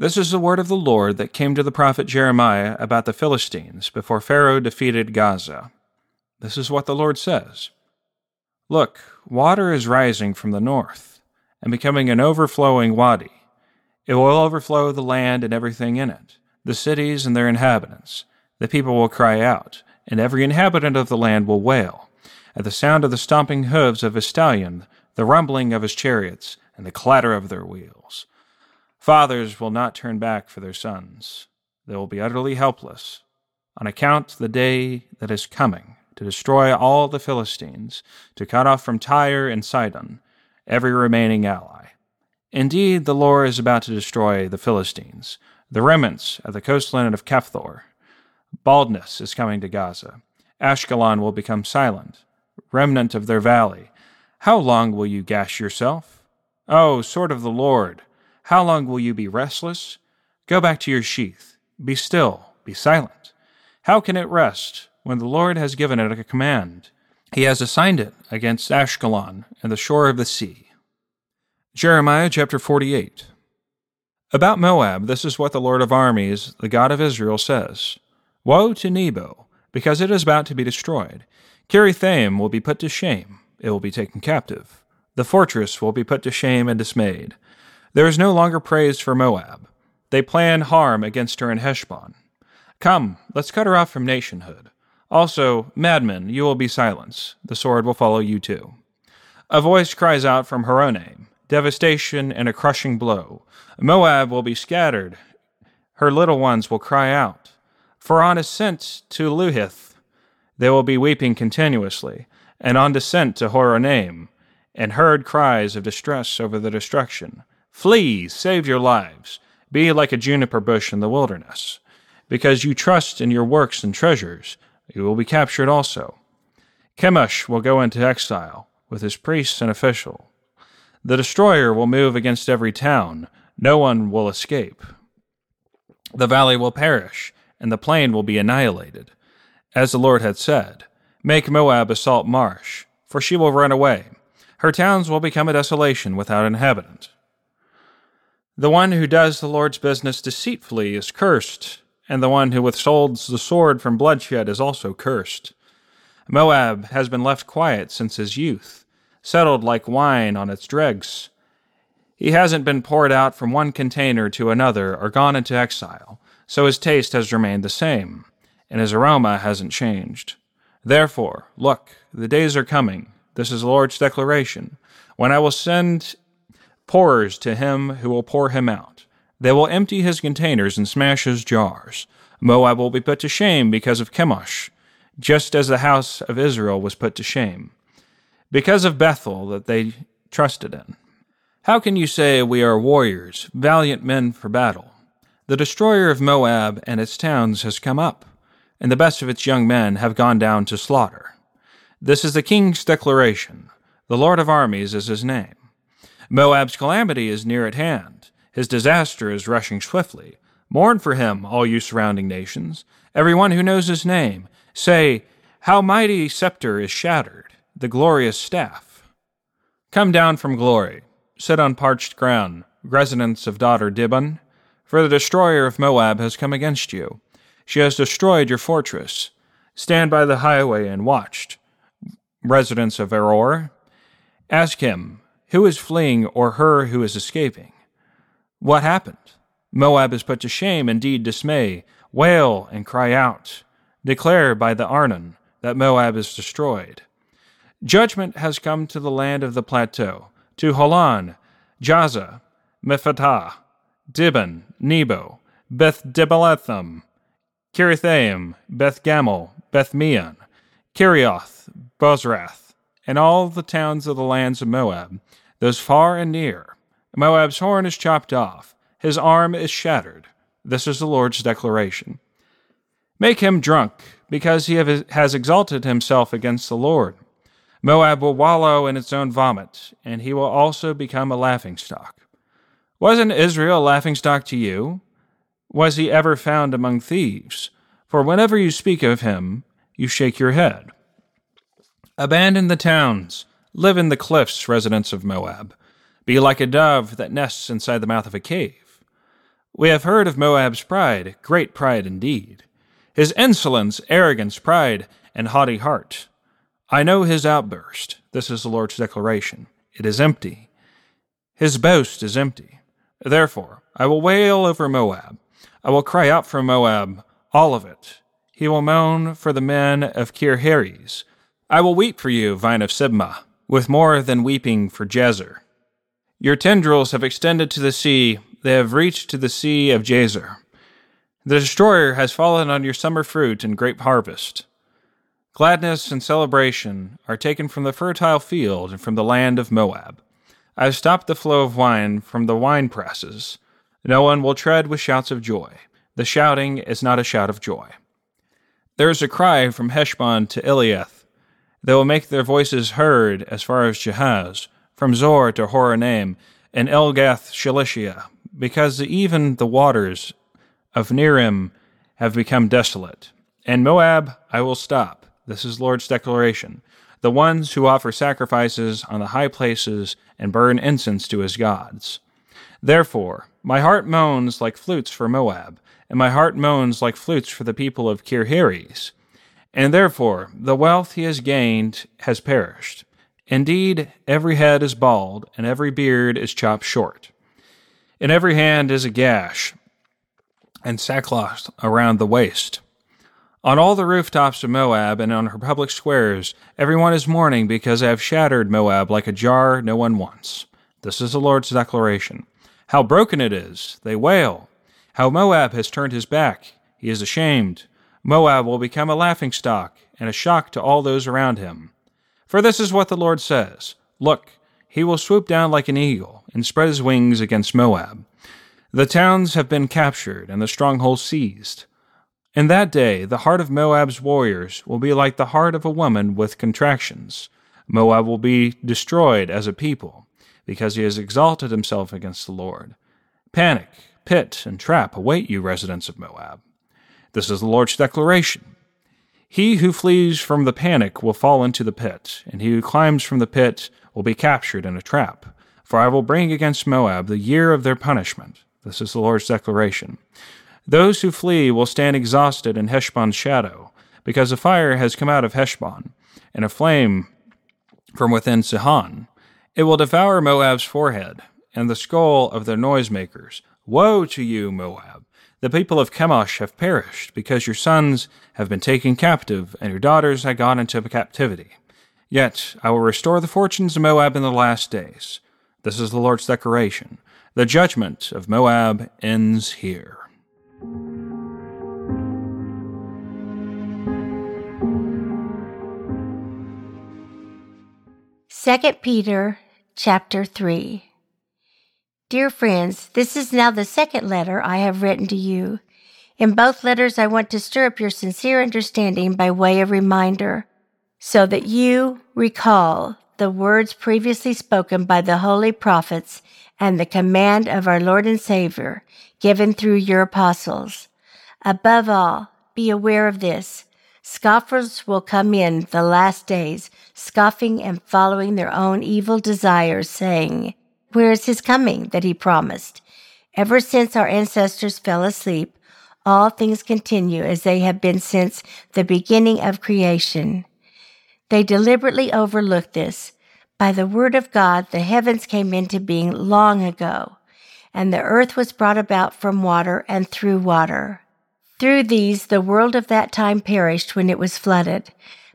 This is the word of the Lord that came to the prophet Jeremiah about the Philistines before Pharaoh defeated Gaza. This is what the Lord says Look, water is rising from the north and becoming an overflowing wadi. It will overflow the land and everything in it, the cities and their inhabitants. The people will cry out, and every inhabitant of the land will wail. At the sound of the stomping hoofs of his stallion, the rumbling of his chariots, and the clatter of their wheels. Fathers will not turn back for their sons. They will be utterly helpless, on account of the day that is coming to destroy all the Philistines, to cut off from Tyre and Sidon every remaining ally. Indeed, the Lord is about to destroy the Philistines, the remnants of the coastland of Caphtor. Baldness is coming to Gaza. Ashkelon will become silent, remnant of their valley. How long will you gash yourself? O, oh, sword of the Lord! How long will you be restless? Go back to your sheath. Be still, be silent. How can it rest when the Lord has given it a command? He has assigned it against Ashkelon and the shore of the sea. Jeremiah chapter 48. About Moab, this is what the Lord of armies, the God of Israel, says Woe to Nebo, because it is about to be destroyed. Kiriathaim will be put to shame, it will be taken captive. The fortress will be put to shame and dismayed. There is no longer praise for Moab. They plan harm against her in Heshbon. Come, let's cut her off from nationhood. Also, Madmen, you will be silenced. The sword will follow you too. A voice cries out from Horonaim, devastation and a crushing blow. Moab will be scattered. Her little ones will cry out. For on ascent to Luhith, they will be weeping continuously, and on descent to Horonaim, and heard cries of distress over the destruction. Flee, save your lives. Be like a juniper bush in the wilderness. Because you trust in your works and treasures, you will be captured also. Chemosh will go into exile, with his priests and official. The destroyer will move against every town. No one will escape. The valley will perish, and the plain will be annihilated. As the Lord had said, Make Moab a salt marsh, for she will run away. Her towns will become a desolation without inhabitant. The one who does the Lord's business deceitfully is cursed, and the one who withholds the sword from bloodshed is also cursed. Moab has been left quiet since his youth, settled like wine on its dregs. He hasn't been poured out from one container to another or gone into exile, so his taste has remained the same, and his aroma hasn't changed. Therefore, look, the days are coming, this is the Lord's declaration, when I will send pourers to him who will pour him out. They will empty his containers and smash his jars. Moab will be put to shame because of Chemosh, just as the house of Israel was put to shame, because of Bethel that they trusted in. How can you say we are warriors, valiant men for battle? The destroyer of Moab and its towns has come up, and the best of its young men have gone down to slaughter. This is the king's declaration. The Lord of armies is his name. Moab's calamity is near at hand. His disaster is rushing swiftly. Mourn for him, all you surrounding nations. Every one who knows his name. Say, How mighty scepter is shattered, the glorious staff. Come down from glory. Sit on parched ground, residence of daughter Dibon. For the destroyer of Moab has come against you. She has destroyed your fortress. Stand by the highway and watched. Residents of Aroer, ask him, who is fleeing or her who is escaping? What happened? Moab is put to shame, indeed dismay. Wail and cry out. Declare by the Arnon that Moab is destroyed. Judgment has come to the land of the plateau, to Holon, Jahzah, Mephaath, Dibon, Nebo, Beth Diblathaim, Kiriathaim, Beth Gamul, Beth Meon, Kerioth, Bozrah, and all the towns of the lands of Moab, those far and near. Moab's horn is chopped off, his arm is shattered. This is the Lord's declaration. Make him drunk, because he has exalted himself against the Lord. Moab will wallow in its own vomit, and he will also become a laughingstock. Wasn't Israel a laughingstock to you? Was he ever found among thieves? For whenever you speak of him, you shake your head. Abandon the towns, live in the cliffs, residents of Moab. Be like a dove that nests inside the mouth of a cave. We have heard of Moab's pride, great pride indeed. His insolence, arrogance, pride, and haughty heart. I know his outburst. This is the Lord's declaration. It is empty. His boast is empty. Therefore, I will wail over Moab. I will cry out for Moab, all of it. He will moan for the men of Kir I will weep for you, vine of Sibmah, with more than weeping for Jazer. Your tendrils have extended to the sea, they have reached to the sea of Jazer. The destroyer has fallen on your summer fruit and grape harvest. Gladness and celebration are taken from the fertile field and from the land of Moab. I have stopped the flow of wine from the wine presses. No one will tread with shouts of joy. The shouting is not a shout of joy. There is a cry from Heshbon to Elealeh. They will make their voices heard as far as Jahaz, from Zoar to Horonaim, and Eglath Shelishiyah, because even the waters of Nimrim have become desolate. And Moab I will stop this is Lord's declaration. The ones who offer sacrifices on the high places and burn incense to his gods. Therefore, my heart moans like flutes for Moab, and my heart moans like flutes for the people of Kirheres. And therefore, the wealth he has gained has perished. Indeed, every head is bald, and every beard is chopped short. In every hand is a gash, and sackcloth around the waist. On all the rooftops of Moab and on her public squares, everyone is mourning because I have shattered Moab like a jar no one wants. This is the Lord's declaration. How broken it is! They wail. How Moab has turned his back. He is ashamed. Moab will become a laughingstock and a shock to all those around him. For this is what the Lord says Look, he will swoop down like an eagle and spread his wings against Moab. The towns have been captured and the strongholds seized. In that day, the heart of Moab's warriors will be like the heart of a woman with contractions. Moab will be destroyed as a people, because he has exalted himself against the Lord. Panic, pit, and trap await you, residents of Moab. This is the Lord's declaration. He who flees from the panic will fall into the pit, and he who climbs from the pit will be captured in a trap. For I will bring against Moab the year of their punishment. This is the Lord's declaration. Those who flee will stand exhausted in Heshbon's shadow, because a fire has come out of Heshbon, and a flame from within Sihon. It will devour Moab's forehead, and the skull of their noisemakers. Woe to you, Moab! The people of Chemosh have perished, because your sons have been taken captive, and your daughters have gone into captivity. Yet I will restore the fortunes of Moab in the last days. This is the Lord's declaration. The judgment of Moab ends here. 2 Peter chapter 3 Dear friends, this is now the second letter I have written to you. In both letters, I want to stir up your sincere understanding by way of reminder, so that you recall the words previously spoken by the holy prophets and the command of our Lord and Savior given through your apostles. Above all, be aware of this. Scoffers will come in the last days, scoffing and following their own evil desires, saying, Where is his coming that he promised? Ever since our ancestors fell asleep, all things continue as they have been since the beginning of creation. They deliberately overlook this. By the word of God, the heavens came into being long ago and the earth was brought about from water and through water. Through these the world of that time perished when it was flooded.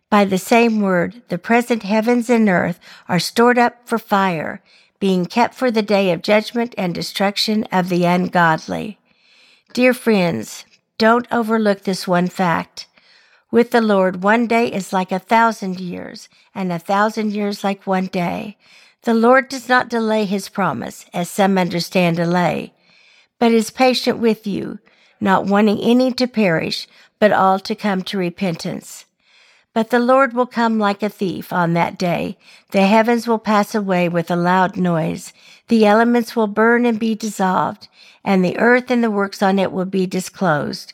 By the same word, the present heavens and earth are stored up for fire, being kept for the day of judgment and destruction of the ungodly. Dear friends, don't overlook this one fact. With the Lord, one day is like a thousand years, and a thousand years like one day. The Lord does not delay his promise, as some understand delay, but is patient with you, not wanting any to perish, but all to come to repentance. But the Lord will come like a thief on that day. The heavens will pass away with a loud noise. The elements will burn and be dissolved, and the earth and the works on it will be disclosed.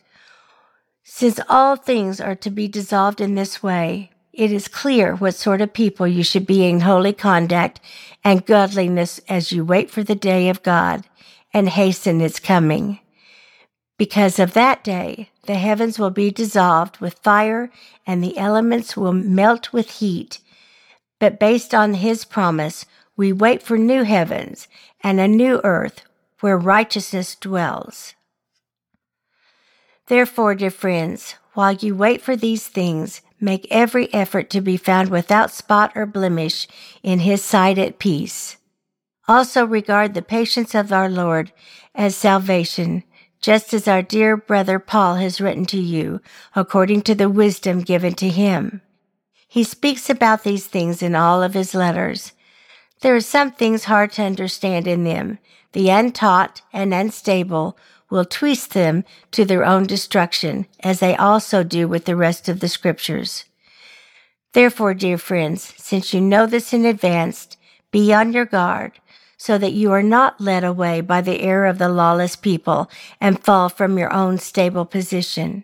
Since all things are to be dissolved in this way, it is clear what sort of people you should be in holy conduct and godliness as you wait for the day of God and hasten its coming. Because of that day, the heavens will be dissolved with fire and the elements will melt with heat. But based on his promise, we wait for new heavens and a new earth where righteousness dwells. Therefore, dear friends, while you wait for these things, make every effort to be found without spot or blemish in his sight at peace. Also regard the patience of our Lord as salvation, just as our dear brother Paul has written to you, according to the wisdom given to him. He speaks about these things in all of his letters. There are some things hard to understand in them. The untaught and unstable will twist them to their own destruction, as they also do with the rest of the scriptures. Therefore, dear friends, since you know this in advance, be on your guard, so that you are not led away by the error of the lawless people and fall from your own stable position,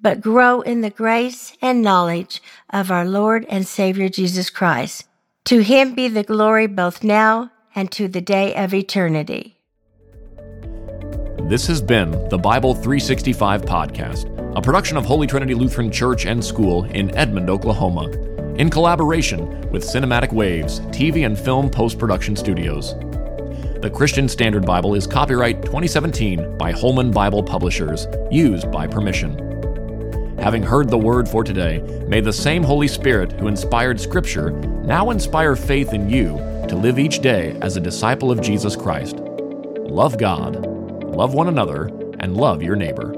but grow in the grace and knowledge of our Lord and Savior Jesus Christ. To him be the glory both now and to the day of eternity. This has been the Bible 365 podcast, a production of Holy Trinity Lutheran Church and School in Edmond, Oklahoma, in collaboration with Cinematic Waves TV and Film Post Production Studios. The Christian Standard Bible is copyright 2017 by Holman Bible Publishers, used by permission. Having heard the word for today, may the same Holy Spirit who inspired Scripture now inspire faith in you to live each day as a disciple of Jesus Christ. Love God love one another, and love your neighbor.